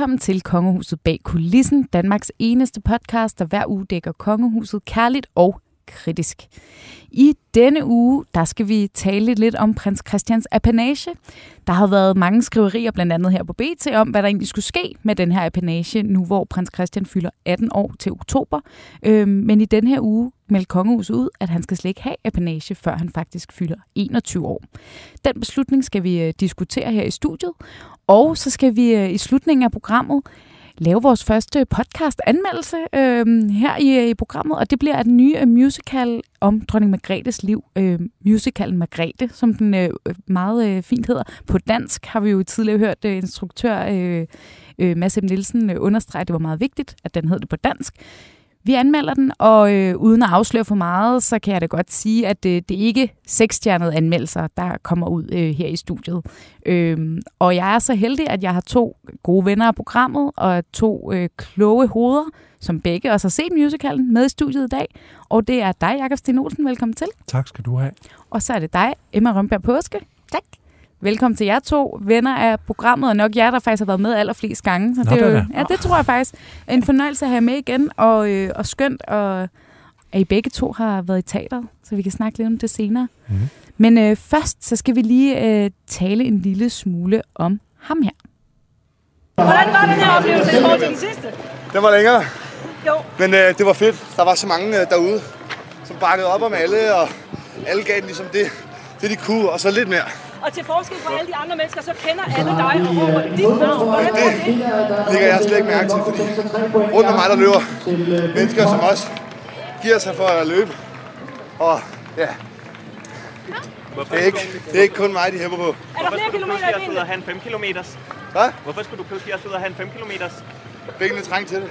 Velkommen til Kongehuset bag kulissen, Danmarks eneste podcast, der hver uge dækker Kongehuset kærligt og kritisk. I denne uge, der skal vi tale lidt om prins Christians apanage. Der har været mange skriverier, blandt andet her på BT, om hvad der egentlig skulle ske med den her apanage, nu hvor prins Christian fylder 18 år til oktober. Øhm, men i den her uge meldte kongehuset ud, at han skal slet ikke have apanage, før han faktisk fylder 21 år. Den beslutning skal vi øh, diskutere her i studiet, og så skal vi øh, i slutningen af programmet lave vores første podcast-anmeldelse øh, her i, øh, i programmet, og det bliver den nye musical om dronning Margrethes liv, øh, musicalen Margrethe, som den øh, meget øh, fint hedder. På dansk har vi jo tidligere hørt øh, instruktør øh, øh, Mads M. Nielsen øh, understrege, at det var meget vigtigt, at den hed det på dansk. Vi anmelder den, og øh, uden at afsløre for meget, så kan jeg da godt sige, at det, det er ikke seksstjernede anmeldelser, der kommer ud øh, her i studiet. Øhm, og jeg er så heldig, at jeg har to gode venner af programmet, og to øh, kloge hoveder, som begge også har set musicalen med i studiet i dag. Og det er dig, Jakob Sten Olsen. Velkommen til. Tak skal du have. Og så er det dig, Emma Rønberg Påske. Tak. Velkommen til jer to venner af programmet, og nok jer, der faktisk har været med allerflest gange. Så Nå, det, er jo, da. ja, det tror jeg faktisk er en fornøjelse at have med igen, og, øh, og skønt, og at I begge to har været i teateret, så vi kan snakke lidt om det senere. Mm. Men øh, først, så skal vi lige øh, tale en lille smule om ham her. Hvordan var den her oplevelse i forhold til den sidste? Den var længere, Jo, men øh, det var fedt. Der var så mange øh, derude, som bakkede op om alle, og alle gav den ligesom det, det de kunne, og så lidt mere. Og til forskel fra alle de andre mennesker, så kender alle dig og råber dit navn. Hvordan det? Det lægger jeg slet ikke mærke til, fordi rundt om mig, der løber mennesker som os, giver sig for at løbe. Og ja, det er ikke, det er ikke kun mig, de hæpper på. Er der flere kilometer i benene? at have en 5 km? Hvad? Hvorfor skulle du pludselig også ud og have en 5 km? Benene træng til det.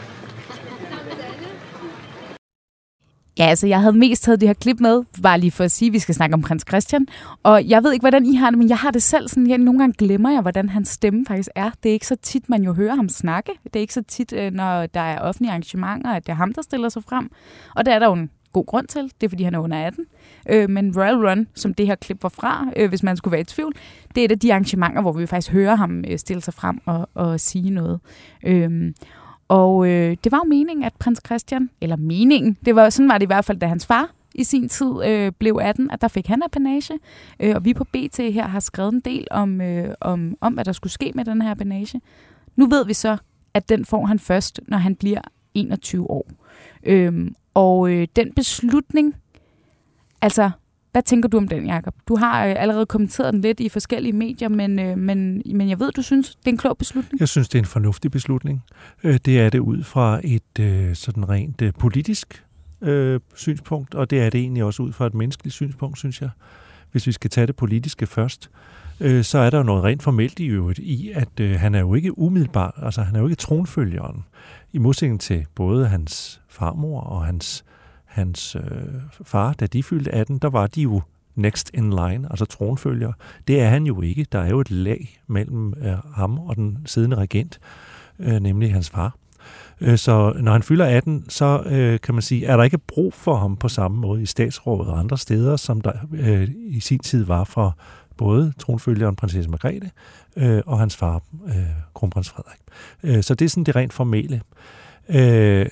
Ja, altså jeg havde mest taget det her klip med, bare lige for at sige, at vi skal snakke om prins Christian. Og jeg ved ikke, hvordan I har det, men jeg har det selv sådan, jeg nogle gange glemmer jeg, hvordan hans stemme faktisk er. Det er ikke så tit, man jo hører ham snakke. Det er ikke så tit, øh, når der er offentlige arrangementer, at det er ham, der stiller sig frem. Og det er der jo en god grund til. Det er, fordi han er under 18. Øh, men Royal Run, som det her klip var fra, øh, hvis man skulle være i tvivl, det er et af de arrangementer, hvor vi faktisk hører ham øh, stille sig frem og, og sige noget. Øh, og øh, det var jo meningen, at prins Christian, eller meningen, det var, sådan var det i hvert fald, da hans far i sin tid øh, blev 18, at der fik han apanage. Øh, og vi på BT her har skrevet en del om, øh, om, om, hvad der skulle ske med den her apanage. Nu ved vi så, at den får han først, når han bliver 21 år. Øh, og øh, den beslutning, altså, hvad tænker du om den, Jacob? Du har øh, allerede kommenteret den lidt i forskellige medier, men, øh, men, men jeg ved, du synes, det er en klog beslutning. Jeg synes, det er en fornuftig beslutning. Øh, Det er det ud fra et øh, sådan rent øh, politisk øh, synspunkt, og det er det egentlig også ud fra et menneskeligt synspunkt, synes jeg. Hvis vi skal tage det politiske først, øh, så er der jo noget rent formelt i øvrigt i, at øh, han er jo ikke umiddelbart, altså han er jo ikke tronfølgeren. I modsætning til både hans farmor og hans, hans øh, far, da de fyldte 18, der var de jo next in line, altså tronfølger. Det er han jo ikke. Der er jo et lag mellem øh, ham og den siddende regent, øh, nemlig hans far. Øh, så når han fylder 18, så øh, kan man sige, er der ikke brug for ham på samme måde i statsrådet og andre steder, som der øh, i sin tid var for både tronfølgeren prinsesse Margrethe øh, og hans far, øh, kronprins Frederik. Øh, så det er sådan det rent formelle. Øh,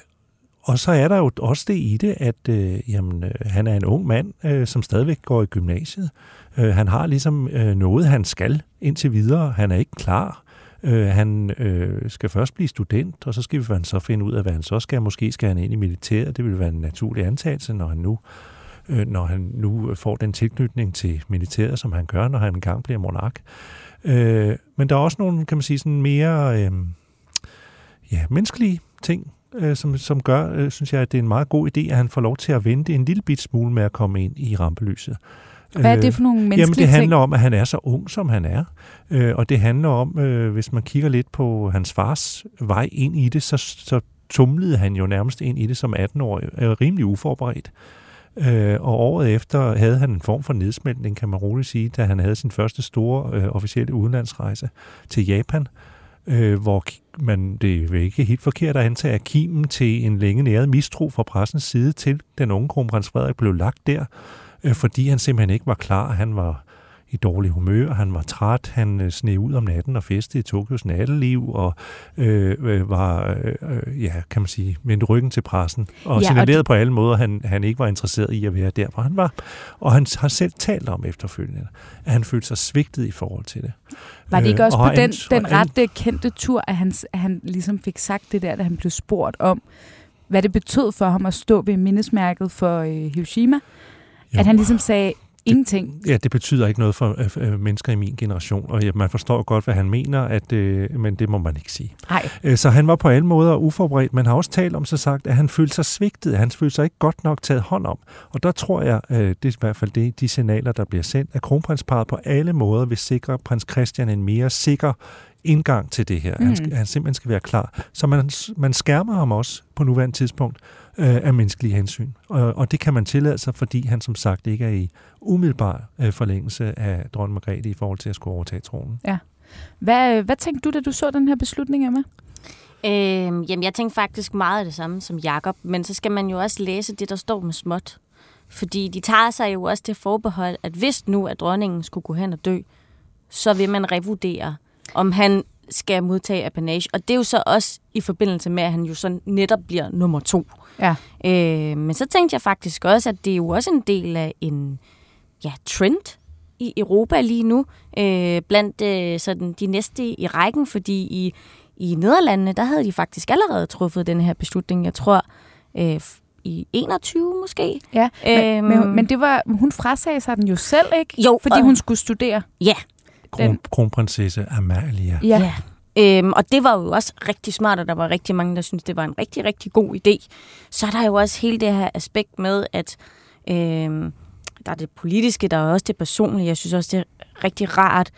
og så er der jo også det i det, at øh, jamen, øh, han er en ung mand, øh, som stadigvæk går i gymnasiet. Øh, han har ligesom øh, noget, han skal indtil videre. Han er ikke klar. Øh, han øh, skal først blive student, og så skal vi så finde ud af, hvad han så skal. Måske skal han ind i militæret. Det vil være en naturlig antagelse, når han nu øh, når han nu får den tilknytning til militæret, som han gør, når han engang bliver monark. Øh, men der er også nogle, kan man sige, sådan mere øh, ja, menneskelige ting, øh, som, som gør, øh, synes jeg, at det er en meget god idé, at han får lov til at vente en lille bit smule med at komme ind i rampelyset. Hvad er det for nogle menneskelige Jamen, det ting? handler om, at han er så ung, som han er. Øh, og det handler om, øh, hvis man kigger lidt på hans fars vej ind i det, så, så tumlede han jo nærmest ind i det som 18-årig, øh, rimelig uforberedt. Øh, og året efter havde han en form for nedsmeltning, kan man roligt sige, da han havde sin første store øh, officielle udenlandsrejse til Japan, øh, Øh, hvor man, det er ikke helt forkert at antage, at kimen til en længe næret mistro fra pressens side til den unge kronprins Frederik blev lagt der, øh, fordi han simpelthen ikke var klar. Han var i dårlig humør, han var træt, han øh, sneg ud om natten og festede i Tokyos natteliv, og øh, øh, var, øh, øh, ja, kan man sige, vendte ryggen til pressen, og Ja, ja, og signalerede det- på alle måder, at han, han ikke var interesseret i at være der, hvor han var. Og han har selv talt om efterfølgende, at han følte sig svigtet i forhold til det. Var det ikke Øh, også og på den, den ret øh, kendte tur, at han, at han ligesom fik sagt det der, da han blev spurgt om, hvad det betød for ham at stå ved mindesmærket for øh, Hiroshima? Jo. At han ligesom sagde ingenting. Ja, det betyder ikke noget for øh, øh, mennesker i min generation, og ja, man forstår godt, hvad han mener, at, øh, men det må man ikke sige. Nej. Øh, Så han var på alle måder uforberedt, men har også talt om så sagt, at han følte sig svigtet, han følte sig ikke godt nok taget hånd om. Og der tror jeg, øh, det er i hvert fald det, de signaler, der bliver sendt, at kronprinsparet på alle måder vil sikre prins Christian en mere sikker indgang til det her. Mm. Han, skal, han simpelthen skal være klar. Så man, man skærmer ham også på nuværende tidspunkt øh, af menneskelige hensyn. Og, og det kan man tillade sig, fordi han som sagt ikke er i umiddelbar øh, forlængelse af dronning Margrethe i forhold til at skulle overtage tronen. Hvad, hvad tænkte du, da du så den her beslutning, Emma? Øhm, jamen, jeg tænkte faktisk meget af det samme som Jakob, men så skal man jo også læse det, der står med småt. Fordi de tager sig jo også til forbehold, at hvis nu, at dronningen skulle gå hen og dø, så vil man revurdere, om han skal modtage apanage. Og det er jo så også i forbindelse med, at han jo så netop bliver nummer to. Ja. Øh, men så tænkte jeg faktisk også, at det er jo også en del af en ja, trend i Europa lige nu, øh, blandt øh, sådan de næste i rækken, fordi i, i Nederlandene, der havde de faktisk allerede truffet den her beslutning. Jeg tror, øh, i 21 måske. Ja, men, Øhm. men, men det var, hun frasagde sig den jo selv, ikke? Jo, Fordi og- hun skulle studere. Ja, Kron, kronprinsesse Amalia. Ja. Ja. Øhm, og det var jo også rigtig smart, og der var rigtig mange, der syntes, det var en rigtig, rigtig god idé. Så er der jo også hele det her aspekt med, at øhm, der er det politiske, der er også det personlige. Jeg synes også, det er rigtig rart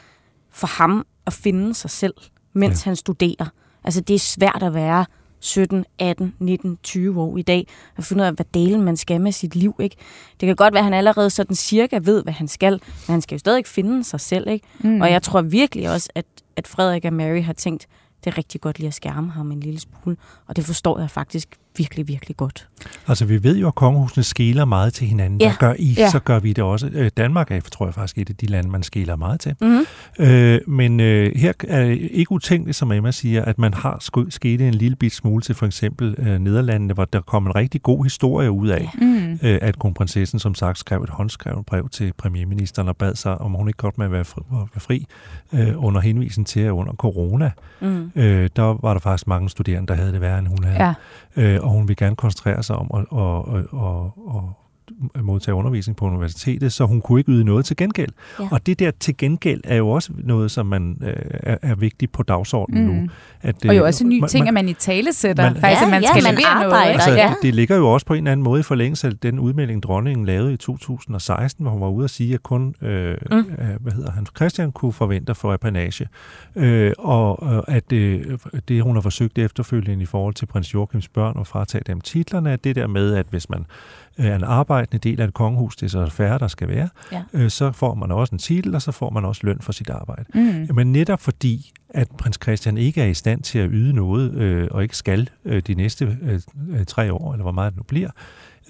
for ham at finde sig selv, mens ja. han studerer. Altså, det er svært at være 17, 18, 19, 20 år i dag, og finde ud af, hvad delen man skal med sit liv. Ikke? Det kan godt være, at han allerede sådan cirka ved, hvad han skal, men han skal jo stadig finde sig selv. Ikke? Mm. Og jeg tror virkelig også, at, at Frederik og Mary har tænkt, det er rigtig godt lige at skærme ham en lille smule, og det forstår jeg faktisk virkelig, virkelig godt. Altså, vi ved jo, at kongehusene skæler meget til hinanden. Ja. Ja. gør I, Ja. ja. så gør vi det også. Øh, Danmark er, tror jeg faktisk, et af de lande, man skæler meget til. Mm-hmm. Øh, men øh, her er det ikke utænkeligt, som Emma siger, at man har sket en lille bit smule til for eksempel øh, Nederlandene, hvor der kom en rigtig god historie ud af, Mm. øh, at kronprinsessen som sagt skrev et håndskrevet brev til premierministeren og bad sig, om hun ikke godt med være fri, at være fri øh, under henvisen til, at under corona, Mm. øh, der var der faktisk mange studerende, der havde det værre, end hun havde. Ja. Øh, Øh, og hun vil gerne koncentrere sig om at, at, at, at, at modtage undervisning på universitetet, så hun kunne ikke yde noget til gengæld. Ja. Og det der til gengæld er jo også noget, som man øh, er, er vigtigt på dagsordenen Mm. nu. At, Og jo øh, også en ny man- ting, man- at man i tale sætter. man- faktisk, Ja, at man ja, skal man levere noget. arbejder, Ikke? Altså, ja. det ligger jo også på en eller anden måde i forlængelse af den udmelding, dronningen lavede i 2016, hvor hun var ude at sige, at kun øh, Mm. øh, hvad hedder han, Christian kunne forvente for apanage. Øh, og øh, at øh, det, hun har forsøgt efterfølgende i forhold til prins Joachims børn og fratage dem titlerne, at det der med, at hvis man øh, er en arbejdende del af et kongehus, det er så færre, der skal være, Ja. øh, så får man også en titel, og så får man også løn for sit arbejde. Mm. Men netop fordi, at prins Christian ikke er i stand til at yde noget, øh, og ikke skal øh, de næste øh, tre år, eller hvor meget det nu bliver,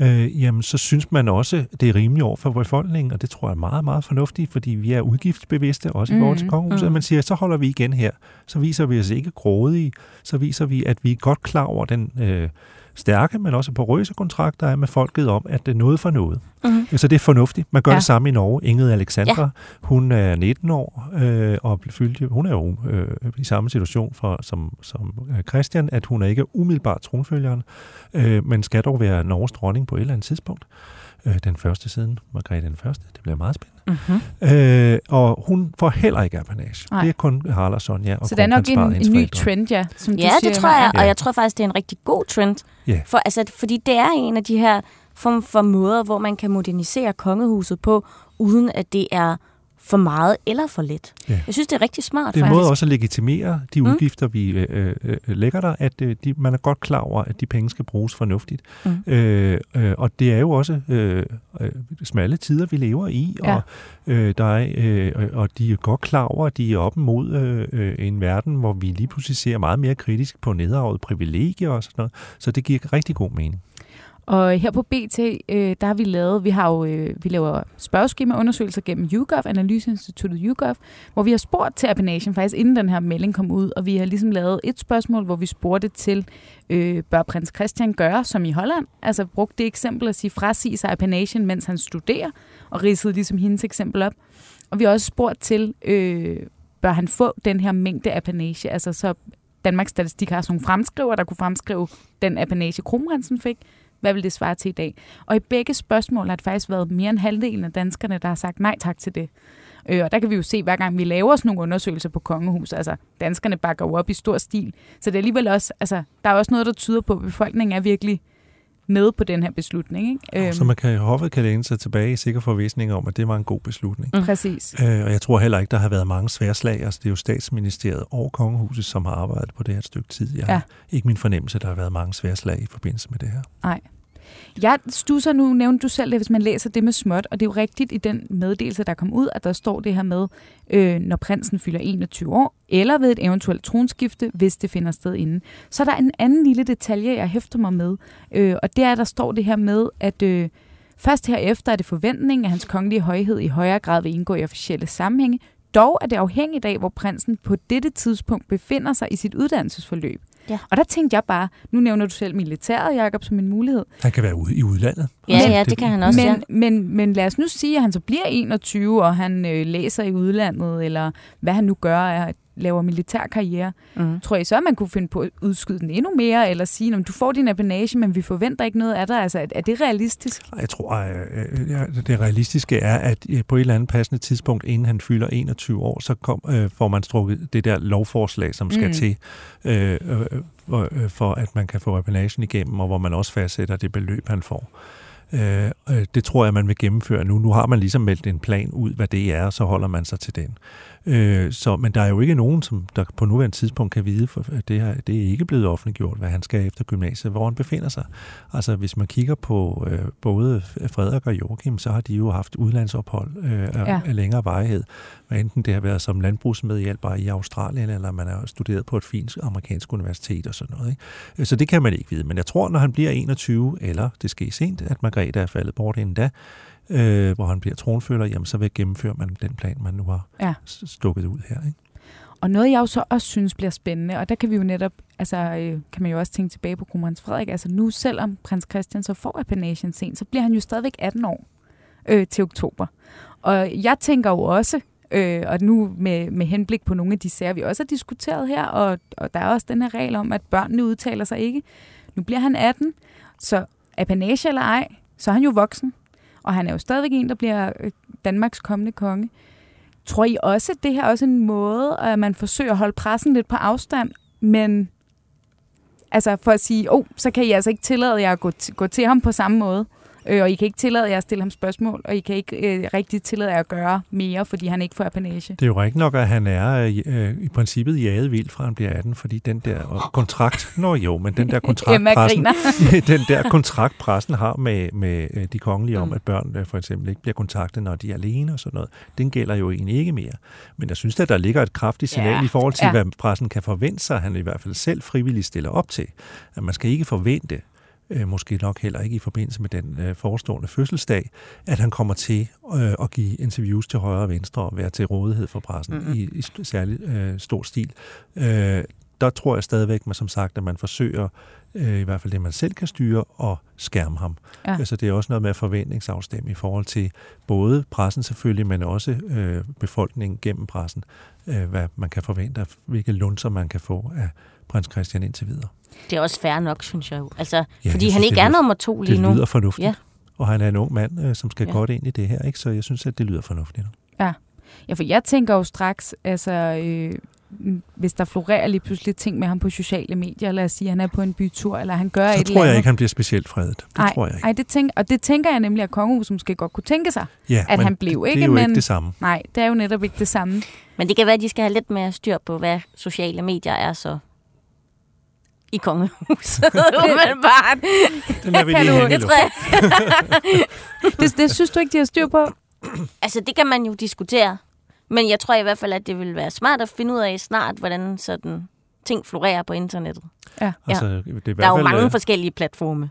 øh, jamen så synes man også, det er rimeligt over for befolkningen, og det tror jeg er meget, meget fornuftigt, fordi vi er udgiftsbevidste, også i forhold til kongehuset, at man siger, så holder vi igen her. Så viser vi os ikke grådige, så viser vi, at vi er godt klar over den øh, stærke, men også porøse kontrakt, der er med folket om, at det er noget for noget. Mhm. Så det er fornuftigt. Man gør Ja. ja. det samme i Norge. Ingrid Alexandra, ja. hun er 19 år, øh, og fyldte, hun er jo øh, i samme situation for, som, som øh, Christian, at hun er ikke umiddelbart tronfølgeren, øh, men skal dog være Norges dronning på et eller andet tidspunkt. Øh, den første siden, Margrethe den første. Det bliver meget spændende. Mm-hmm. Øh, og hun får heller ikke apanage. Nej. Det er kun Harald og Sonja og Så det er nok en, en ny trend, ja. Som du Ja, det tror jeg, Ja. og jeg tror faktisk, det er en rigtig god trend. Ja. For, altså, fordi det er en af de her form for måder, hvor man kan modernisere kongehuset på, uden at det er for meget eller for lidt. Ja. Jeg synes, det er rigtig smart, Det er en måde også at legitimere de Mm. udgifter, vi øh, øh, lægger der, at øh, de, man er godt klar over, at de penge skal bruges fornuftigt. Mm. Øh, øh, og det er jo også øh, øh, smalle tider, vi lever i, Ja. og, øh, der er, øh, og de er godt klar over, at de er op mod øh, øh, en verden, hvor vi lige pludselig ser meget mere kritisk på nedarvet privilegier og sådan noget. Så det giver rigtig god mening. Og her på BT, øh, der har vi lavet, vi har jo, øh, vi laver spørgeskemaundersøgelser gennem YouGov, Analyseinstituttet YouGov, hvor vi har spurgt til appenagen faktisk inden den her melding kom ud, og vi har ligesom lavet et spørgsmål, hvor vi spurgte til, øh, bør prins Christian gøre som i Holland? Altså brugte det eksempel at sige frasige sig appenagen, mens han studerer, og ridsede ligesom hendes eksempel op. Og vi har også spurgt til, øh, bør han få den her mængde apanage, altså så Danmarks Statistik har sådan nogle fremskriver, der kunne fremskrive den apanage, kronprinsen fik, hvad vil det svare til i dag? Og i begge spørgsmål har det faktisk været mere end halvdelen af danskerne, der har sagt nej tak til det. Øh, og der kan vi jo se, hver gang vi laver sådan nogle undersøgelser på kongehuset, altså danskerne bakker jo op i stor stil. Så det er alligevel også, altså der er også noget, der tyder på, at befolkningen er virkelig med på den her beslutning. Ikke? Øhm. Så man kan, hoffet kan læne sig tilbage i sikker forvisning om, at det var en god beslutning. Mm. Præcis. Øh, og jeg tror heller ikke, der har været mange sværslag. Altså, det er jo statsministeriet og kongehuset, som har arbejdet på det her et stykke tid. Jeg har Ja. ikke min fornemmelse, at der har været mange sværslag i forbindelse med det her. Nej. Jeg stusser nu, nævnte du selv det, hvis man læser det med småt, og det er jo rigtigt i den meddelelse, der kom ud, at der står det her med, øh, når prinsen fylder 21 år, eller ved et eventuelt tronskifte, hvis det finder sted inden. Så er der en anden lille detalje, jeg hæfter mig med, øh, og det er, at der står det her med, at øh, først herefter er det forventningen, at hans kongelige højhed i højere grad vil indgå i officielle sammenhænge, dog er det afhængigt af, hvor prinsen på dette tidspunkt befinder sig i sit uddannelsesforløb. Ja. Og der tænkte jeg bare, nu nævner du selv militæret, Jacob, som en mulighed. Han kan være ude i udlandet. Ja, ja, det kan han også, men, ja. men, men lad os nu sige, at han så bliver 21, og han øh, læser i udlandet, eller hvad han nu gør, er, laver militær karriere. Mm. Tror I så, at man kunne finde på at udskyde den endnu mere, eller sige, at du får din apanage, men vi forventer ikke noget af dig? Altså, er, det realistisk? Jeg tror, at det realistiske er, at øh, på et eller andet passende tidspunkt, inden han fylder 21 år, så kom, øh, får man strukket det der lovforslag, som skal Mm. til, øh, øh, øh, for at man kan få appanagen igennem, og hvor man også fastsætter det beløb, han får. Øh, øh, det tror jeg, man vil gennemføre nu. Nu har man ligesom meldt en plan ud, hvad det er, og så holder man sig til den. Øh, så, men der er jo ikke nogen, som der på nuværende tidspunkt kan vide, for det, her, det er ikke blevet offentliggjort, hvad han skal efter gymnasiet, hvor han befinder sig. Altså hvis man kigger på øh, både Frederik og Joachim, så har de jo haft udlandsophold øh, Ja. ja. af længere varighed. Hvad enten det har været som landbrugsmedhjælper i Australien, eller man har studeret på et fint amerikansk universitet og sådan noget. Ikke? Så det kan man ikke vide. Men jeg tror, når han bliver 21, eller det sker sent, at Margrethe er faldet bort inden da, øh, hvor han bliver tronfølger, jamen så vil gennemføre man den plan, man nu har Ja. stukket ud her. Ikke? Og noget, jeg jo så også synes bliver spændende, og der kan vi jo netop, altså øh, kan man jo også tænke tilbage på kronprins Frederik, altså nu selvom prins Christian så får appanagen sent, så bliver han jo stadigvæk 18 år øh, til oktober. Og jeg tænker jo også, øh, og nu med, med henblik på nogle af de sager, vi også har diskuteret her, og, og der er også den her regel om, at børnene udtaler sig ikke. Nu bliver han 18, så apanage eller ej, så er han jo voksen, og han er jo stadigvæk en, der bliver øh, Danmarks kommende konge. Tror I også, at det her er også en måde, at man forsøger at holde pressen lidt på afstand, men altså for at sige, oh, så kan I altså ikke tillade jer at gå, t- gå til ham på samme måde, øh, og I kan ikke tillade jer at stille ham spørgsmål, og I kan ikke øh, rigtig tillade jer at gøre mere, fordi han ikke får apanage. Det er jo rigtigt nok, at han er øh, i princippet jaget vildt fra han bliver 18, fordi den der kontrakt, nå jo, men den der kontrakt, Emma pressen, griner. den der kontrakt, pressen har med, med øh, de kongelige om, Mm. at børn øh, for eksempel ikke bliver kontaktet, når de er alene og sådan noget, den gælder jo egentlig ikke mere. Men jeg synes, at der ligger et kraftigt signal Ja, i forhold til, ja. hvad pressen kan forvente sig, han i hvert fald selv frivilligt stiller op til. At man skal ikke forvente, øh, måske nok heller ikke i forbindelse med den øh, forestående fødselsdag, at han kommer til øh, at give interviews til højre og venstre og være til rådighed for pressen Mhm. mm-hmm. i, i særlig øh, stor stil. Øh, der tror jeg stadigvæk, man som sagt, at man forsøger, øh, i hvert fald det man selv kan styre, og skærme ham. Ja. Altså det er også noget med forventningsafstemme i forhold til både pressen selvfølgelig, men også øh, befolkningen gennem pressen, øh, hvad man kan forvente, hvilke lunser man kan få af prins Christian indtil videre. Det er også fair nok, synes jeg jo. Altså, Ja, ja, fordi jeg han synes, ikke det er nummer to lige Det nu. lyder fornuftigt. Ja. Og han er en ung mand, øh, som skal Ja. ja. godt ind i det her, ikke? så jeg synes, at det lyder fornuftigt. Ja, for jeg tænker jo straks, altså, øh, hvis der florerer lige pludselig ting med ham på sociale medier, lad os sige, at han er på en bytur, eller han gør Så et tror eller jeg andet. ikke, han bliver specielt fredet. Det Ej, tror jeg ikke. Ej, det tænker, og det tænker jeg nemlig, at kongehuset måske godt kunne tænke sig. ja, at men han blev, det, ikke? Det er jo Men- ikke det samme. Nej, det er jo netop ikke det samme. Men det kan være, at de skal have lidt mere styr på, hvad sociale medier er så i kongehuset. Umiddelbart. Den er vi kan lige i det. Det, det synes du ikke, de har styr på? Altså, det kan man jo diskutere. Men jeg tror i hvert fald, at det vil være smart at finde ud af snart, hvordan sådan ting florerer på internettet. Altså, det er i hvert Der er jo fald, mange øh, forskellige platforme.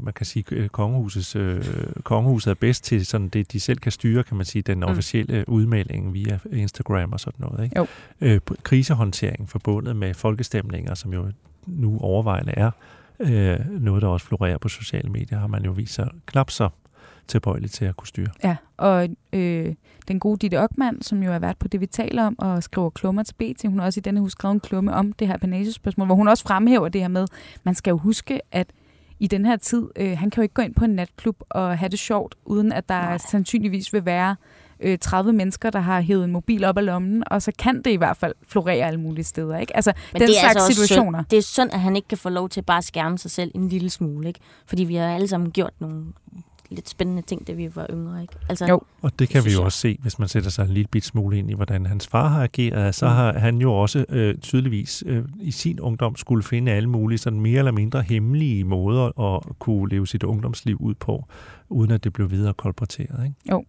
Man kan sige, at kongehusets, øh, kongehuset er bedst til sådan det, de selv kan styre, kan man sige, den Mm. officielle udmelding via Instagram og sådan noget. Ikke? Jo. Øh, krisehåndtering forbundet med folkestemninger, som jo nu overvejende er øh, noget, der også florerer på sociale medier, har man jo vist sig knap så tilbøjelig til at kunne styre. Ja, og øh, den gode Ditte Ockmann, som jo har været på det, vi taler om, og skriver klummer til BT, hun har også i denne uge skrevet en klumme om det her panagespørgsmål, hvor hun også fremhæver det her med, man skal jo huske, at i den her tid, øh, han kan jo ikke gå ind på en natklub og have det sjovt, uden at der Nej. sandsynligvis vil være øh, 30 mennesker, der har hævet en mobil op af lommen, og så kan det i hvert fald florere alle mulige steder. Ikke? Altså, Men den det er slags altså situationer. Synd. Det er synd, at han ikke kan få lov til bare at skærme sig selv en lille smule. Ikke? Fordi vi har alle sammen gjort nogle lidt spændende ting, da vi var yngre. Ikke? Altså, Jo. Og det kan vi jo jeg. også se, hvis man sætter sig en lille bit smule ind i, hvordan hans far har ageret. Så Mm. har han jo også øh, tydeligvis øh, i sin ungdom skulle finde alle mulige sådan mere eller mindre hemmelige måder at kunne leve sit ungdomsliv ud på, uden at det blev videre kolporteret. Ikke?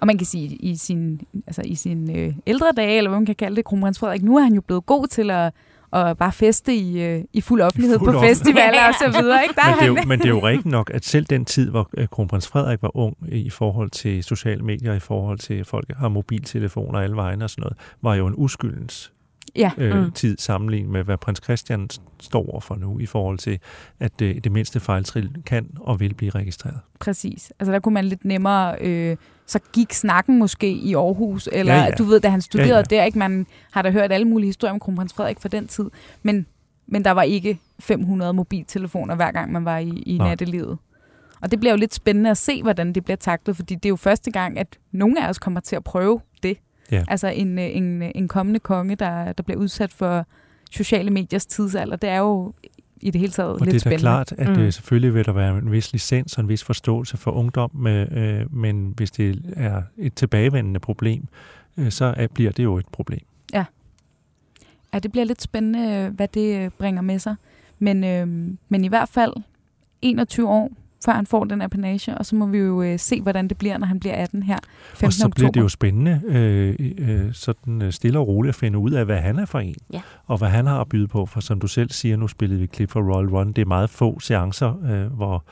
Og man kan sige, i sin, altså i sin øh, ældre dage, eller hvad man kan kalde det, kronprins Frederik, nu er han jo blevet god til at, at bare feste i, øh, i fuld offentlighed fuld på offentlighed. festivaler og så videre. Ikke? Der Men det, er han, jo, men det er jo rigtigt nok, at selv den tid, hvor øh, kronprins Frederik var ung i forhold til sociale medier, i forhold til at folk har mobiltelefoner alle vegne og sådan noget, var jo en uskyldens ja, øh, Mm. tid sammenlignet med, hvad prins Christian står over for nu, i forhold til, at det, det mindste fejltrin kan og vil blive registreret. præcis. Altså der kunne man lidt nemmere... Øh, så gik snakken måske i Aarhus, eller Ja, ja, du ved, da han studerede Ja, ja, der, ikke? man har da hørt alle mulige historier om kronprins Frederik fra den tid, men, men der var ikke 500 mobiltelefoner, hver gang man var i, i Nej. nattelivet. Og det bliver jo lidt spændende at se, hvordan det bliver taklet, fordi det er jo første gang, at nogle af os kommer til at prøve det. Ja. Altså en, en, en kommende konge, der, der bliver udsat for sociale mediers tidsalder. Det er jo i det hele taget Og lidt det er da spændende. klart, at Mm. mm. selvfølgelig vil der være en vis licens og en vis forståelse for ungdom, øh, men hvis det er et tilbagevendende problem, øh, så er, bliver det jo et problem. Ja, det bliver lidt spændende, øh, hvad det øh, bringer med sig. Men, øh, men i hvert fald 21 år, før han får den apanage, og så må vi jo øh, se, hvordan det bliver, når han bliver 18 her 15. Og så bliver oktober. det jo spændende, øh, øh, sådan øh, stille og roligt at finde ud af, hvad han er for en, Ja. og hvad han har at byde på. For som du selv siger, nu spillede vi et klip fra Royal Run, det er meget få seancer, øh, hvor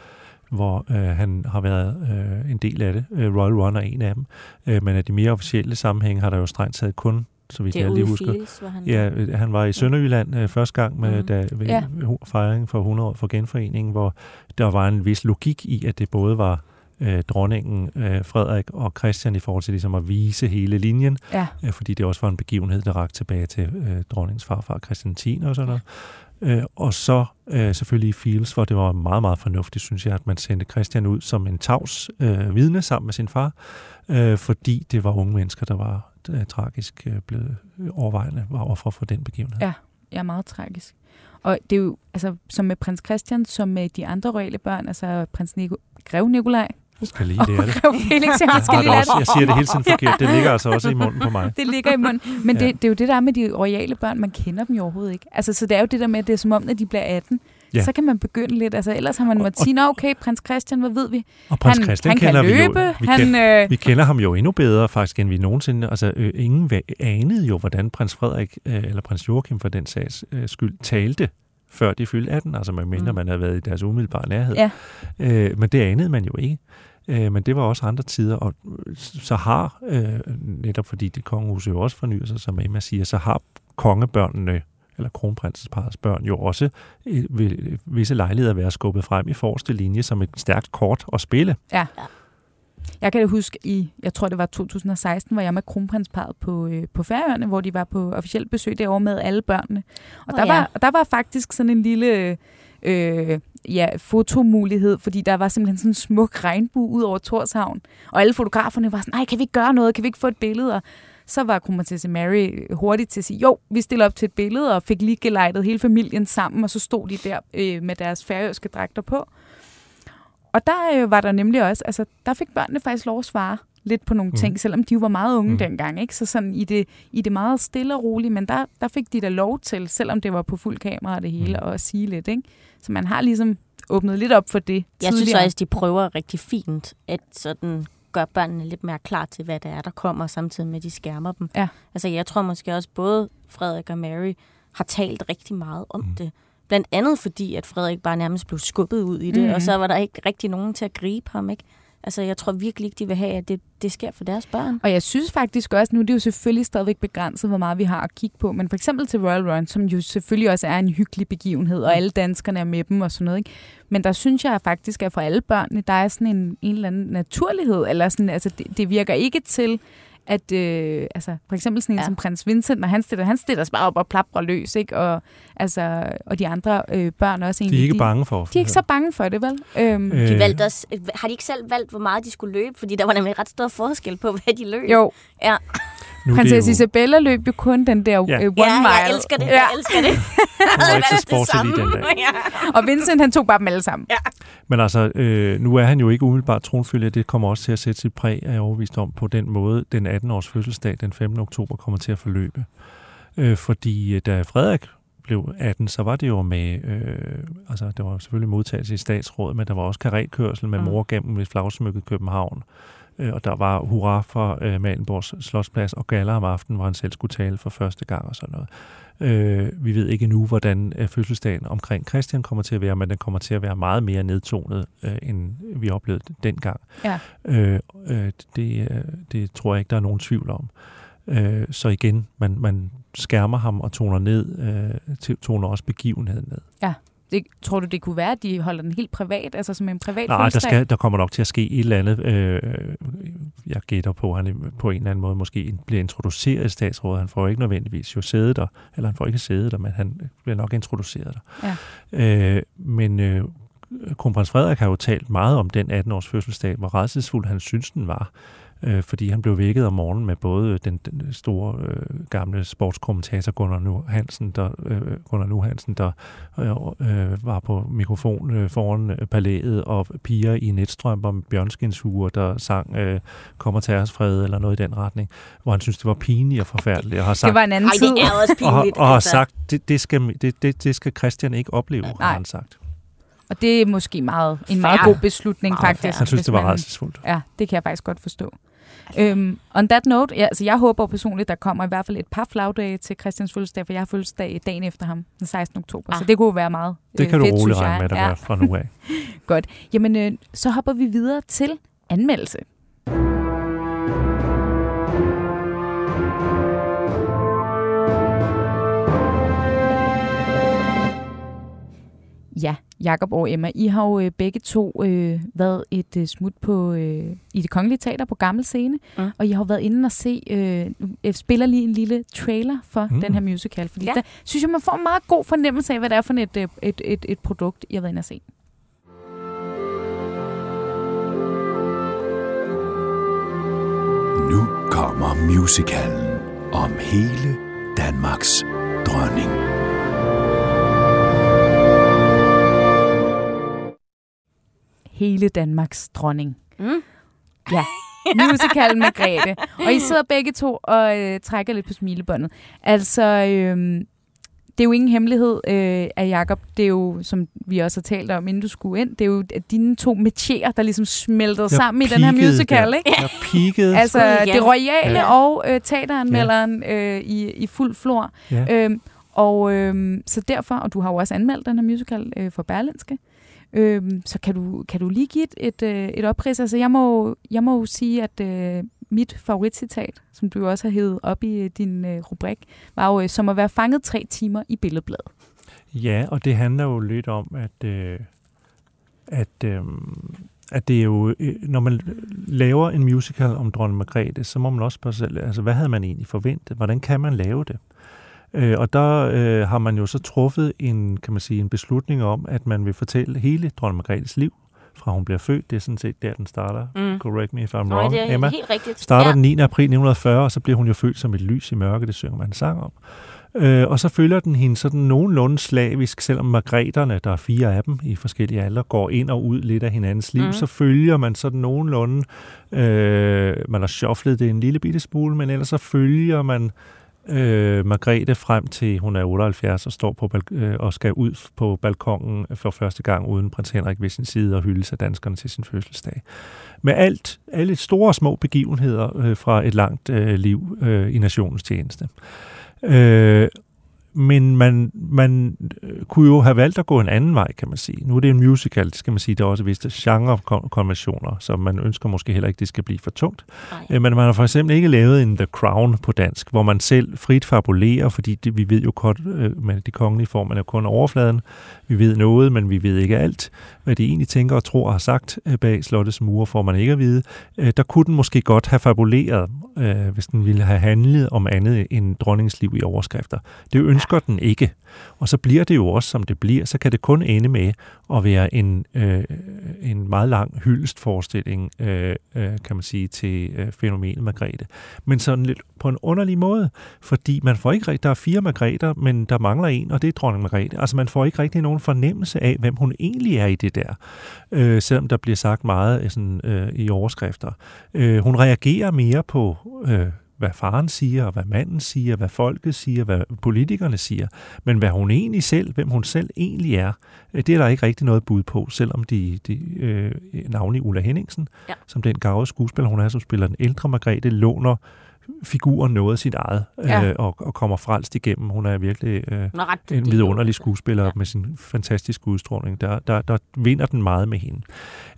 hvor øh, han har været øh, en del af det. Øh, Royal Run er en af dem. Øh, men af de mere officielle sammenhænge har der jo strengt taget kun, så vidt det jeg lige husker, Fields, han... Ja, øh, han var i Sønderjylland øh, første gang med, mm. da, ved ja. fejringen for 100 år for genforeningen, hvor der var en vis logik i, at det både var øh, dronningen, øh, Frederik og Christian i forhold til ligesom at vise hele linjen, Ja, øh, fordi det også var en begivenhed, der rakte tilbage til øh, dronningens farfar Christian 10 og sådan noget. Øh, og så øh, selvfølgelig i Fields, hvor det var meget, meget fornuftigt, synes jeg, at man sendte Christian ud som en tavs øh, vidne sammen med sin far, øh, fordi det var unge mennesker, der var øh, tragisk øh, blevet overvejende var offer for den begivenhed. Ja. ja, meget tragisk. Og det er jo, altså, som med prins Christian, som med de andre royale børn, altså prins Nico- Grev Nikolaj Jeg skal lige lære det. Grev Felix, jeg Jeg, skal lige det lære også, jeg siger det hele tiden forkert. Det ligger altså også i munden på mig. det ligger i munden. Men Ja. det, det er jo det der er med de royale børn, man kender dem jo overhovedet ikke. Altså, så det er jo det der med, at det er som om, når de bliver 18, Ja. så kan man begynde lidt. Altså, ellers har man måttet sige, "Nå, okay, prins Christian, hvad ved vi? Og prins han, Christian han kan kender løbe, vi jo. Vi, han, kender, øh, vi kender ham jo endnu bedre faktisk, end vi nogensinde. Altså, øh, ingen anede jo, hvordan prins Frederik, øh, eller prins Joachim for den sags øh, skyld, talte før de fyldte 18. Altså, man mindre Mm. man havde været i deres umiddelbare nærhed. Ja. Øh, men det anede man jo ikke. Øh, men det var også andre tider, og så har, øh, netop fordi det kongehus jo også fornyer sig, som Emma siger, så har kongebørnene, eller kronprinsens parets børn, jo også ved visse lejligheder været skubbet frem i forreste linje som et stærkt kort at spille. Jeg kan da huske i, jeg tror det var 2016, hvor jeg med kronprinsparet på, øh, på Færøerne, hvor de var på officielt besøg derovre med alle børnene. Og Åh, der, ja. var, og der var faktisk sådan en lille øh, ja, fotomulighed, fordi der var simpelthen sådan en smuk regnbue ud over Torshavn. Og alle fotograferne var sådan, nej, kan vi ikke gøre noget? Kan vi ikke få et billede? Og så var kronprinsesse Mary hurtigt til at sige, jo, vi stiller op til et billede, og fik lige gelejtet hele familien sammen, og så stod de der øh, med deres færøske dragter på. Og der øh, var der nemlig også, altså der fik børnene faktisk lov at svare lidt på nogle mm. ting, selvom de jo var meget unge mm. dengang, ikke? Så sådan i det, i det meget stille og rolige, men der, der fik de da lov til, selvom det var på fuld kamera og det hele, mm. at sige lidt, ikke? Så man har ligesom åbnet lidt op for det Jeg synes også, de prøver rigtig fint at sådan gøre børnene lidt mere klar til, hvad det er, der kommer, samtidig med, at de skærmer dem. Ja. Altså, jeg tror måske også, både Frederik og Mary har talt rigtig meget om mm. det. Blandt andet fordi, at Frederik bare nærmest blev skubbet ud i det, mm. og så var der ikke rigtig nogen til at gribe ham, ikke? Altså, jeg tror virkelig ikke, de vil have, at det, det sker for deres børn. Og jeg synes faktisk også, nu er det jo selvfølgelig stadigvæk begrænset, hvor meget vi har at kigge på, men for eksempel til Royal Run, som jo selvfølgelig også er en hyggelig begivenhed, og alle danskerne er med dem og sådan noget, ikke? Men der synes jeg faktisk, at for alle børnene, der er sådan en, en eller anden naturlighed, eller sådan, altså det, det virker ikke til, at øh, altså, for eksempel sådan en ja. som prins Vincent, når han stiller, han stiller sig bare op og plapper løs, ikke? Og, altså, og de andre øh, børn også egentlig. De er ikke de, bange for De er ikke så bange for det, vel? Øhm. Øh. De valgte også, har de ikke selv valgt, hvor meget de skulle løbe? Fordi der var nemlig ret stor forskel på, hvad de løb. Jo. Ja. Nu Prinsesse jo... Isabella løb jo kun den der ja. uh, one ja, mile. jeg elsker det. Jeg elsker det. Hun var ikke så sportslig den dag. ja. Og Vincent, han tog bare dem alle sammen. Ja. Men altså, øh, nu er han jo ikke umiddelbart tronfølger. Det kommer også til at sætte sit præg, er jeg overvist om, på den måde, den 18-års fødselsdag, den 15. oktober, kommer til at forløbe. Øh, fordi øh, da Frederik blev 18, så var det jo med, øh, altså det var selvfølgelig modtagelse i statsrådet, men der var også karatkørsel med mm. mor gennem et flagsmykket København. Øh, og der var hurra for øh, Malenborgs Slottsplads og galler om aftenen, hvor han selv skulle tale for første gang og sådan noget. Øh, vi ved ikke nu, hvordan øh, fødselsdagen omkring Christian kommer til at være, men den kommer til at være meget mere nedtonet, øh, end vi oplevede dengang. Ja. Øh, øh, det, øh, det tror jeg ikke, der er nogen tvivl om. Øh, så igen, man, man skærmer ham og toner ned, øh, toner også begivenheden ned. Ja. Det, tror du, det kunne være, at de holder den helt privat, altså som en privat Nej, der, skal, der kommer nok til at ske et eller andet. Øh, jeg gætter på, at han på en eller anden måde måske bliver introduceret i statsrådet. Han får ikke nødvendigvis jo sæde der, eller han får ikke sæde der, men han bliver nok introduceret der. Ja. Øh, men øh, kronprins Frederik har jo talt meget om den 18-års fødselsdag, hvor redselsfuld han synes, den var øh, fordi han blev vækket om morgenen med både den, den store øh, gamle sportskommentator Gunnar Nu Hansen, der, øh, Gunnar Nu Hansen, der øh, øh, var på mikrofon øh, foran øh, palæet, og piger i netstrømper med bjørnskinshuer, der sang øh, Kommer til os fred, eller noget i den retning, hvor han synes, det var pinligt og forfærdeligt. Og har sagt, det var en anden tid. Ej, det er også pinligt. Og, og har altså. sagt, det, det, skal, det, det, det skal Christian ikke opleve, Nej. har han sagt. Og det er måske meget, en meget god beslutning, meget faktisk. Han synes, det var rædselsfuldt. Ja, det kan jeg faktisk godt forstå. Øhm, on that note, ja, altså jeg håber personligt, der kommer i hvert fald et par flagdage til Christians fødselsdag, for jeg har fødselsdag dagen efter ham, den 16. oktober. Ah. Så det kunne være meget Det øh, kan fedt, du roligt regne med, der ja. fra nu af. Godt. Jamen, øh, så hopper vi videre til anmeldelse. Jakob og Emma, I har jo øh, begge to øh, været et øh, smut på øh, i det kongelige teater på Gammel Scene, mm. og I har været inde og se, øh, jeg spiller lige en lille trailer for mm. den her musical, fordi ja. der synes jeg, man får en meget god fornemmelse af, hvad det er for et, øh, et, et, et produkt, I har været inde og se. Nu kommer musicalen om hele Danmarks dronning. Hele Danmarks dronning. Mm. Ja, musical Margrethe. Og I sidder begge to og øh, trækker lidt på smilebåndet. Altså, øh, det er jo ingen hemmelighed øh, af Jakob. Det er jo, som vi også har talt om, inden du skulle ind, det er jo dine to metier, der ligesom smeltede sammen i den her musical, ikke? Jeg peakede. altså, det royale ja. og øh, teateranmelderen ja. øh, i, i fuld flor. Ja. Øhm, og øh, så derfor, og du har jo også anmeldt den her musical øh, for Berlinske, Øhm, så kan du, kan du lige give et, et, øh, et oprids? Altså, jeg må, jeg må jo sige, at øh, mit favoritcitat, som du også har hævet op i øh, din øh, rubrik, var jo øh, som at være fanget tre timer i billedbladet. Ja, og det handler jo lidt om, at, øh, at, øh, at det er jo, øh, når man laver en musical om dronning Margrethe, så må man også spørge sig selv, altså hvad havde man egentlig forventet? Hvordan kan man lave det? Øh, og der øh, har man jo så truffet en, kan man sige, en beslutning om, at man vil fortælle hele dronning Margrethes liv fra hun bliver født. Det er sådan set der, den starter. Mm. Correct me if I'm Nej, wrong, det er Emma. helt rigtigt. Starter ja. den 9. april 1940, og så bliver hun jo født som et lys i mørke, det synger man en sang om. Øh, og så følger den hende sådan nogenlunde slavisk, selvom margreterne, der er fire af dem i forskellige alder, går ind og ud lidt af hinandens liv, mm. så følger man sådan nogenlunde, øh, man har shufflet det en lille bitte smule, men ellers så følger man øh, Margrethe frem til hun er 78 og står på øh, og skal ud på balkongen for første gang uden prins Henrik ved sin side og hyldes af danskerne til sin fødselsdag. Med alt, alle store og små begivenheder øh, fra et langt øh, liv øh, i nationens tjeneste. Øh, men man, man øh, kunne jo have valgt at gå en anden vej, kan man sige. Nu er det en musical, det skal man sige, der er også visse genrekonventioner, så man ønsker måske heller ikke, det skal blive for tungt. Nej. Øh, Men man har for eksempel ikke lavet en The Crown på dansk, hvor man selv frit fabulerer, fordi det, vi ved jo godt, øh, med de kongelige får man jo kun overfladen. Vi ved noget, men vi ved ikke alt. Hvad de egentlig tænker og tror og har sagt bag slottets mure, får man ikke at vide. Der kunne den måske godt have fabuleret, hvis den ville have handlet om andet end dronningens liv i overskrifter. Det ønsker den ikke. Og så bliver det jo også, som det bliver. Så kan det kun ende med at være en, øh, en meget lang hyldestforestilling, øh, øh, kan man sige, til øh, fænomenet Margrethe. Men sådan lidt på en underlig måde, fordi man får ikke rigtig, der er fire Margrether, men der mangler en, og det er dronning Margrethe. Altså man får ikke rigtig nogen fornemmelse af, hvem hun egentlig er i det der, øh, selvom der bliver sagt meget øh, sådan, øh, i overskrifter. Øh, hun reagerer mere på... Øh, hvad faren siger, og hvad manden siger, hvad folket siger, hvad politikerne siger. Men hvad hun egentlig selv, hvem hun selv egentlig er, øh, det er der ikke rigtig noget bud på, selvom de, de øh, navnlig Ulla Henningsen, Ja. som den gavede skuespiller, hun er, som spiller den ældre Margrethe, låner figuren noget af sit eget, Ja. øh, og, og kommer frelst igennem. Hun er virkelig øh, Hun er ret en vidunderlig skuespiller Ja. ja. med sin fantastiske udstråling. Der, der, der vinder den meget med hende.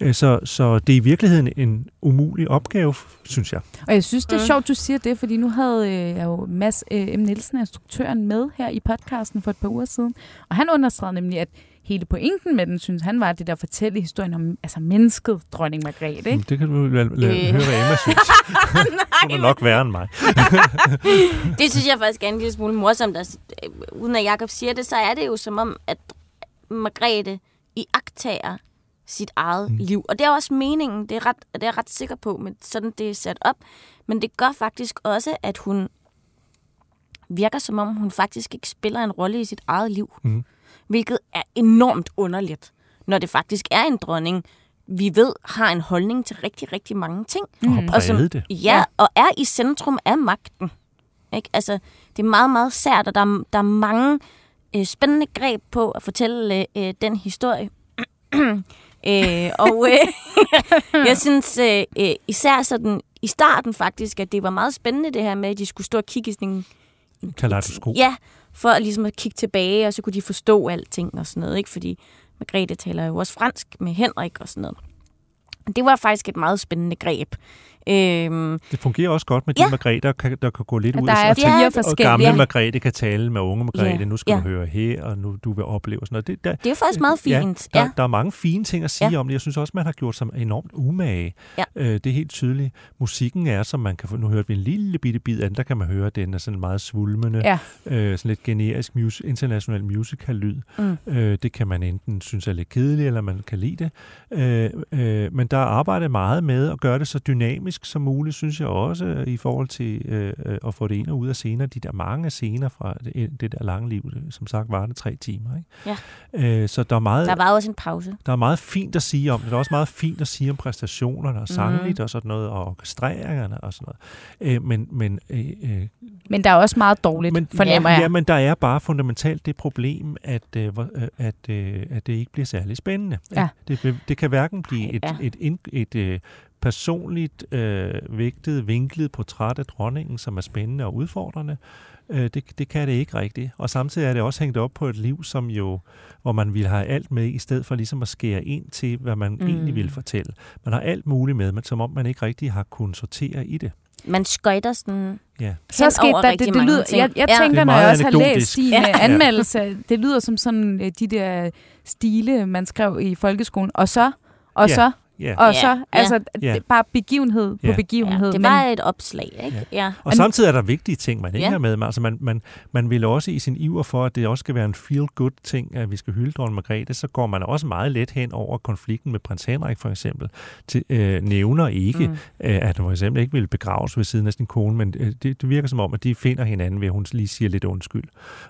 Øh, Så, så det er i virkeligheden en umulig opgave, synes jeg. Og jeg synes, det er Mm. sjovt, du siger det, fordi nu havde øh, jeg jo Mads øh, M. Nielsen, instruktøren, med her i podcasten for et par uger siden. Og han understregede nemlig, at hele pointen med den, synes han, var det der at fortælle historien om altså mennesket dronning Margrethe. Ikke? Det kan du lade, lade Øh. høre, hvad Emma synes. Hun er nok værre end mig. Det synes jeg faktisk er en lille smule morsomt. Altså, øh, uden at Jacob siger det, så er det jo som om, at Margrethe i agtager sit eget mm. liv. Og det er også meningen, det er, ret, det er jeg ret sikker på, men sådan det er sat op. Men det gør faktisk også, at hun virker som om, hun faktisk ikke spiller en rolle i sit eget liv. Mhm. Hvilket er enormt underligt, når det faktisk er en dronning, vi ved har en holdning til rigtig, rigtig mange ting. Og har Og som- præget det. Ja, ja, og er i centrum af magten. Ikke? Altså, det er meget, meget sært, og der er, der er mange øh, spændende greb på at fortælle øh, den historie. øh, og øh, jeg synes øh, øh, især sådan i starten faktisk, at det var meget spændende det her med, at de skulle stå og kigge i sådan en Kaleidoskop. Ja, for at ligesom at kigge tilbage, og så kunne de forstå alting og sådan noget, ikke? Fordi Margrethe taler jo også fransk med Henrik og sådan noget. Det var faktisk et meget spændende greb. Øhm, Det fungerer også godt med de Ja. Margrethe, der kan, der kan gå lidt ud der af er. Ja, fire og Og gamle Margrethe kan tale med unge Margrethe. Ja, Nu skal ja. du høre her, og nu du vil opleve sådan noget. Det, der, det er jo faktisk meget fint. Ja, Ja, der, der er mange fine ting at sige Ja. ja. om det. Jeg synes også, man har gjort sig enormt umage. Ja. Øh, det er helt tydeligt. Musikken er, som man kan få... Nu hørte vi en lille bitte bid af den, der kan man høre, at den er sådan meget svulmende. Ja. Øh, sådan lidt generisk mus- international musical-lyd. Mm. Øh, det kan man enten synes er lidt kedeligt, eller man kan lide det. Øh, øh, men der er arbejdet meget med at gøre det så dynamisk som muligt, synes jeg også, øh, i forhold til øh, øh, at få det ind og ud af scener. De der mange scener fra det, det der lange liv, det, som sagt var det tre timer. Ikke? Ja. Øh, så der er meget... der var også en pause. Der er meget fint at sige om det. Der er også meget fint at sige om præstationerne og sangligt mm. og sådan noget, og orkestreringerne og sådan noget. Øh, men, men, øh, øh, Men der er også meget dårligt, men, fornemmer ja, jeg. Ja, men der er bare fundamentalt det problem, at, øh, øh, at, øh, at det ikke bliver særlig spændende. Ja. Det, det kan hverken blive et, Ja. et, et, et, et personligt øh, vægtet, vinklet portræt af dronningen, som er spændende og udfordrende. Øh, det, det kan det ikke rigtigt. Og samtidig er det også hængt op på et liv, som jo, hvor man vil have alt med, i stedet for ligesom at skære ind til, hvad man mm. egentlig vil fortælle. Man har alt muligt med, men som om man ikke rigtig har kunnet sortere i det. Man skøjter sådan... Ja. Så hen skete over der, det, det mange lyder, ting. jeg, jeg Ja. tænker, er når jeg også har læst din Ja. ja. anmeldelse, det lyder som sådan øh, de der stile, man skrev i folkeskolen, og så, og Ja. så, Ja. Og så, ja. altså, er bare begivenhed på Ja. begivenhed. Ja, det var et opslag, ikke? Ja. Og samtidig er der vigtige ting, man ikke Ja. har med. Altså man, man, man vil også i sin iver for, at det også skal være en feel-good ting, at vi skal hylde dronning Margrethe, så går man også meget let hen over konflikten med prins Henrik for eksempel. Til, øh, nævner ikke, mm. øh, at han for eksempel ikke ville begraves ved siden af sin kone, men øh, det, det virker som om, at de finder hinanden ved, at hun lige siger lidt undskyld.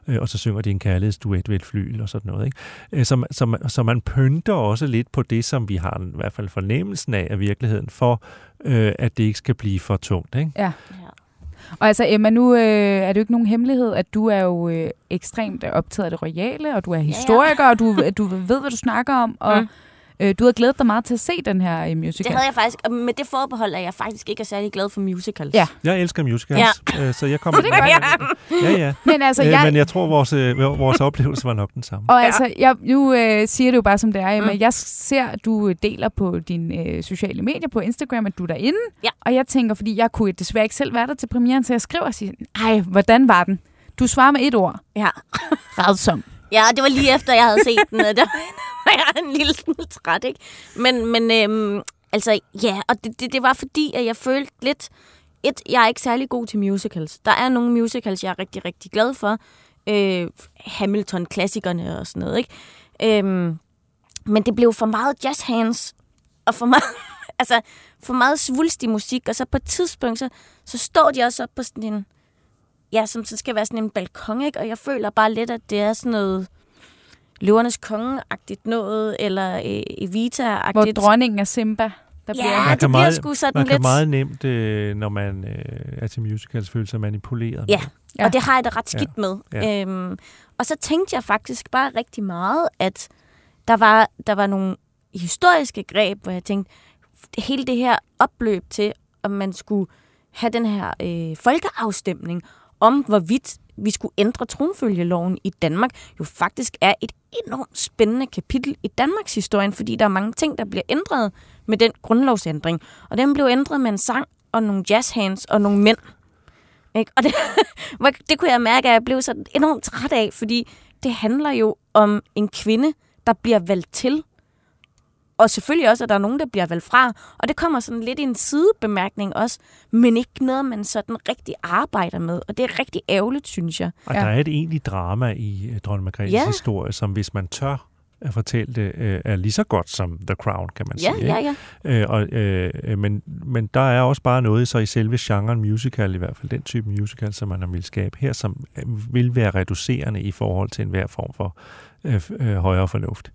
Øh, og så synger de en kærlighedsduet ved et flyl og sådan noget. Ikke? Øh, så, så, man- så man pynter også lidt på det, som vi har i hvert fald fornemmelsen af af virkeligheden, for øh, at det ikke skal blive for tungt. Ikke? Ja. Ja. Og altså, Emma, nu øh, er det jo ikke nogen hemmelighed, at du er jo øh, ekstremt optaget af det royale, og du er historiker, og du, du ved, hvad du snakker om, og Mm. Øh, du har glædet dig meget til at se den her øh, musical. Det havde jeg faktisk, og med det forbehold, at jeg faktisk ikke er særlig glad for musicals. Ja. Jeg elsker musicals, ja. øh, så jeg kommer... det gør jeg. Ja, ja. Men altså, Øh, jeg, Men jeg tror, vores, øh, vores oplevelse var nok den samme. Og altså, jeg, nu øh, siger det jo bare som det er. Mm. Jeg ser, at du deler på dine øh, sociale medier på Instagram, at du er derinde. Ja. Og jeg tænker, fordi jeg kunne desværre ikke selv være der til premieren, så jeg skriver og siger, ej, hvordan var den? Du svarer med et ord. Ja. Redsom. Ja, det var lige efter, jeg havde set den, og der var jeg en lille smule træt, ikke? Men, men øhm, altså, ja, og det, det, det var fordi, at jeg følte lidt... Et, jeg er ikke særlig god til musicals. Der er nogle musicals, jeg er rigtig, rigtig glad for. Øh, Hamilton-klassikerne og sådan noget, ikke? Øhm, men det blev for meget jazz hands, og for meget, altså, for meget svulstig musik, og så på et tidspunkt, så, så står de også op på sådan en, ja, som så skal være sådan en balkon, ikke? Og jeg føler bare lidt, at det er sådan noget løvernes konge-agtigt noget, eller øh, Evita-agtigt. Hvor dronningen er Simba. Der Ja, bliver, det kan bliver meget- sgu sådan Man kan lidt... meget nemt, øh, når man øh, er til musicals, føle sig manipuleret. Ja. Ja. Og det har jeg det ret skidt med. Ja. Øhm, og så tænkte jeg faktisk bare rigtig meget, at der var, der var nogle historiske greb, hvor jeg tænkte, hele det her opløb til, om man skulle have den her øh, folkeafstemning om, hvorvidt vi skulle ændre tronfølgeloven i Danmark, jo faktisk er et enormt spændende kapitel i Danmarks historie, fordi der er mange ting, der bliver ændret med den grundlovsændring. Og den blev ændret med en sang og nogle jazzhands og nogle mænd. Ikke? Og det, det kunne jeg mærke, at jeg blev sådan enormt træt af, fordi det handler jo om en kvinde, der bliver valgt til. Og selvfølgelig også, at der er nogen, der bliver valgt fra. Og det kommer sådan lidt i en sidebemærkning også, men ikke noget, man sådan rigtig arbejder med. Og det er rigtig ærgerligt, synes jeg. Og Ja. der er et egentligt drama i øh, dronning Margrethes Ja. historie, som hvis man tør at fortælle det, øh, er lige så godt som The Crown, kan man Ja, sige. ja, ikke? ja. Øh, og, øh, men, men der er også bare noget så i selve genren musical, i hvert fald den type musical, som man har vil skabe her, som vil være reducerende i forhold til enhver form for øh, øh, højere fornuft.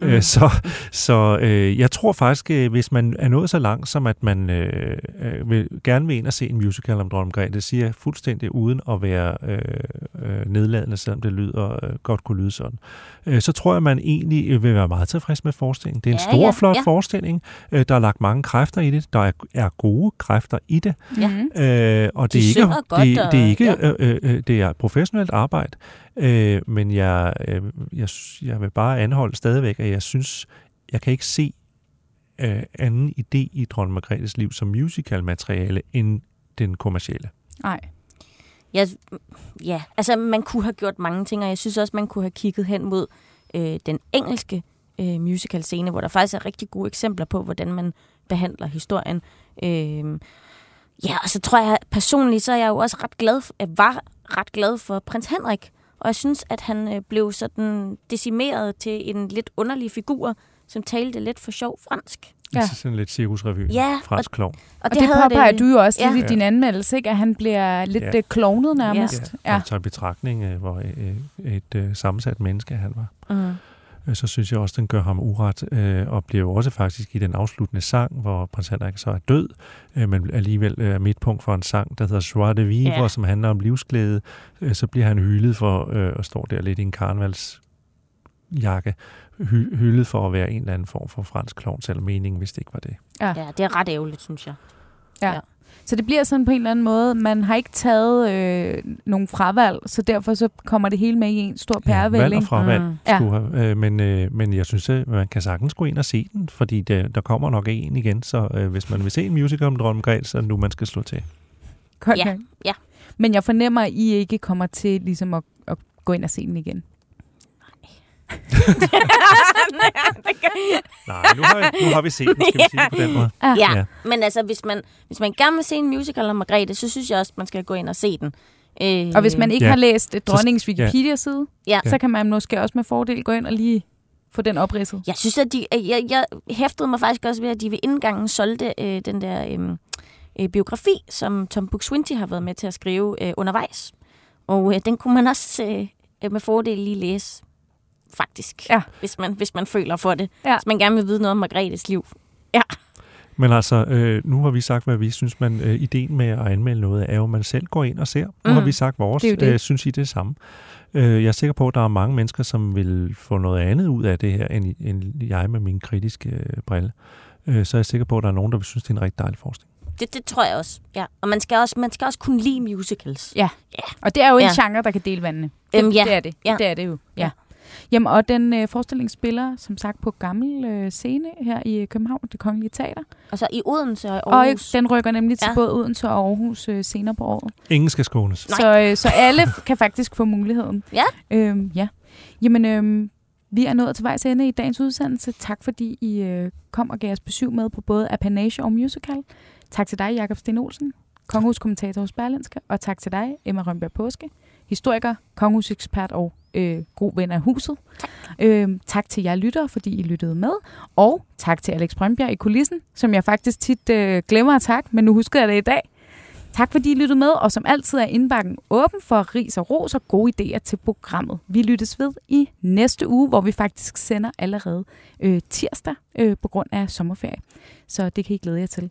Mm. Øh, så så øh, jeg tror faktisk, øh, hvis man er nået så langt, som at man øh, øh, vil, gerne vil ind og se en musical om dronning Margrethe, det siger jeg fuldstændig uden at være øh, øh, nedladende, selvom det lyder øh, godt kunne lyde sådan, øh, så tror jeg, man egentlig øh, vil være meget tilfreds med forestillingen. Det er en Ja, stor, ja, flot ja. forestilling. Øh, der er lagt mange kræfter i det. Der er, er gode kræfter i det. Ja. Øh, og De det er ikke, det, det er ikke ja. øh, øh, øh, det er professionelt arbejde, øh, men jeg, øh, jeg, jeg vil bare anholde stadigvæk, at jeg synes, jeg kan ikke se øh, anden idé i dronning Margrethes liv som musical-materiale end den kommercielle. Nej. Jeg, ja, altså man kunne have gjort mange ting, og jeg synes også, man kunne have kigget hen mod øh, den engelske øh, musical-scene, hvor der faktisk er rigtig gode eksempler på, hvordan man behandler historien. Øh, ja, og så tror jeg personligt, så er jeg jo også ret glad, for, jeg var ret glad for prins Henrik, og jeg synes, at han øh, blev sådan decimeret til en lidt underlig figur, som talte lidt for sjov fransk. Ja. Ja. Sådan lidt cirkusrevy, Ja, fransk klovn. Og det, det påpeger du jo også Ja. lidt i din anmeldelse, ikke? at han bliver lidt Ja. ja. klovnet nærmest. Ja. Og tager i betragtning, øh, hvor øh, et øh, sammensat menneske han var. Mm. Øh, så synes jeg også, den gør ham uret, øh, og bliver jo også faktisk i den afsluttende sang, hvor prins Henrik så er død, øh, men alligevel øh, er midtpunkt for en sang, der hedder Joie de Vivre, Ja. som handler om livsglæde, øh, så bliver han hyldet for, øh, og står der lidt i en karnevalsjakke, hy- hyldet for at være en eller anden form for fransk klovn, selvom meningen hvis det ikke var det. Ja. Ja, det er ret ærgerligt, synes jeg. Ja. Ja. Så det bliver sådan på en eller anden måde, man har ikke taget øh, nogen fravalg, så derfor så kommer det hele med i en stor Ja, valg pærevælling. og fravalg Mm. Ja. skulle have, øh, men, øh, men jeg synes, at man kan sagtens gå ind og se den, fordi det, der kommer nok en igen, så øh, hvis man vil se en musical om Margrethe, så er det nu, man skal slå til. Godt Ja, ja. Men jeg fornemmer, at I ikke kommer til ligesom at, at gå ind og se den igen. Nej, nu har, nu har vi set den, skal vi sige det på den måde. Ja, Ja. ja. men altså, hvis man, hvis man gerne vil se en musical om Margrethe, så synes jeg også, man skal gå ind og se den. Øh, Og hvis man ikke Ja. har læst dronningens. Wikipedia-side, Ja. så kan man måske også med fordel gå ind og lige få den opridset. Jeg synes, at de, jeg, jeg hæftede mig faktisk også ved, at de ved indgangen solgte øh, den der øh, øh, biografi, som Tom Buk-Swienty har været med til at skrive øh, undervejs. Og øh, den kunne man også øh, med fordel lige læse, faktisk, Ja. hvis, man, hvis man føler for det. Ja. Hvis man gerne vil vide noget om Margrethes liv. Ja. Men altså, øh, nu har vi sagt, hvad vi synes, man øh, ideen med at anmelde noget er jo, at man selv går ind og ser. Nu Mm. har vi sagt vores. Det det. Øh, synes I det er det samme? Øh, jeg er sikker på, at der er mange mennesker, som vil få noget andet ud af det her, end, end jeg med min kritiske øh, brille. Øh, så er jeg sikker på, at der er nogen, der vil synes, det er en rigtig dejlig forskning. Det, det tror jeg også. Ja. Og man skal også, man skal også kunne lide musicals. Ja. Og det er jo en Ja. genre, der kan dele vandene. Øhm, ja. Det er det. Ja. Det er det jo. Ja. Ja. Jamen, og den øh, forestilling spiller, som sagt, på gammel øh, scene her i København, det Kongelige Teater. Og så i Odense og Og Aarhus. den rykker nemlig til Ja. både Odense og Aarhus øh, senere på året. Ingen skal skånes. Så, øh, så alle kan faktisk få muligheden. Ja. Øhm, ja. Jamen, øhm, vi er nået til vejs ende i dagens udsendelse. Tak fordi I øh, kom og gav os besøg med på både Apanage og Musical. Tak til dig, Jakob Sten Olsen, kongehuskommentator hos Berlinske. Og tak til dig, Emma Rønberg Påske, historiker, kongehusekspert og øh, god ven af huset. Tak. Øhm, tak til jer lyttere, fordi I lyttede med. Og tak til Alex Brønbjerg i kulissen, som jeg faktisk tit øh, glemmer at takke, men nu husker jeg det i dag. Tak fordi I lyttede med, og som altid er indbakken åben for ris og ros og gode idéer til programmet. Vi lyttes ved i næste uge, hvor vi faktisk sender allerede øh, tirsdag øh, på grund af sommerferie. Så det kan I glæde jer til.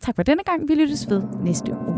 Tak for denne gang. Vi lyttes ved næste uge.